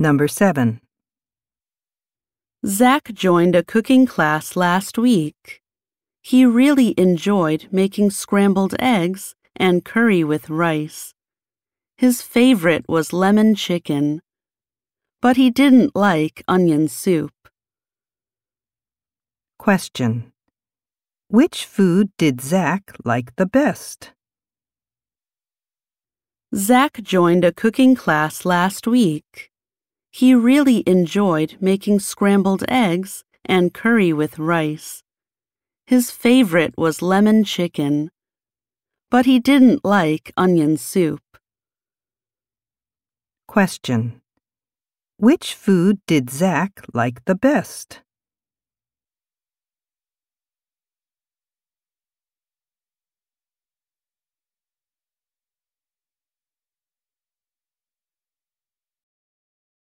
Number 7. Zach joined a cooking class last week. He really enjoyed making scrambled eggs and curry with rice. His favorite was lemon chicken, but he didn't like onion soup. Question. Which food did Zach like the best? Zach joined a cooking class last week. He really enjoyed making scrambled eggs and curry with rice. His favorite was lemon chicken, but he didn't like onion soup. Question. Which food did Zach like the best?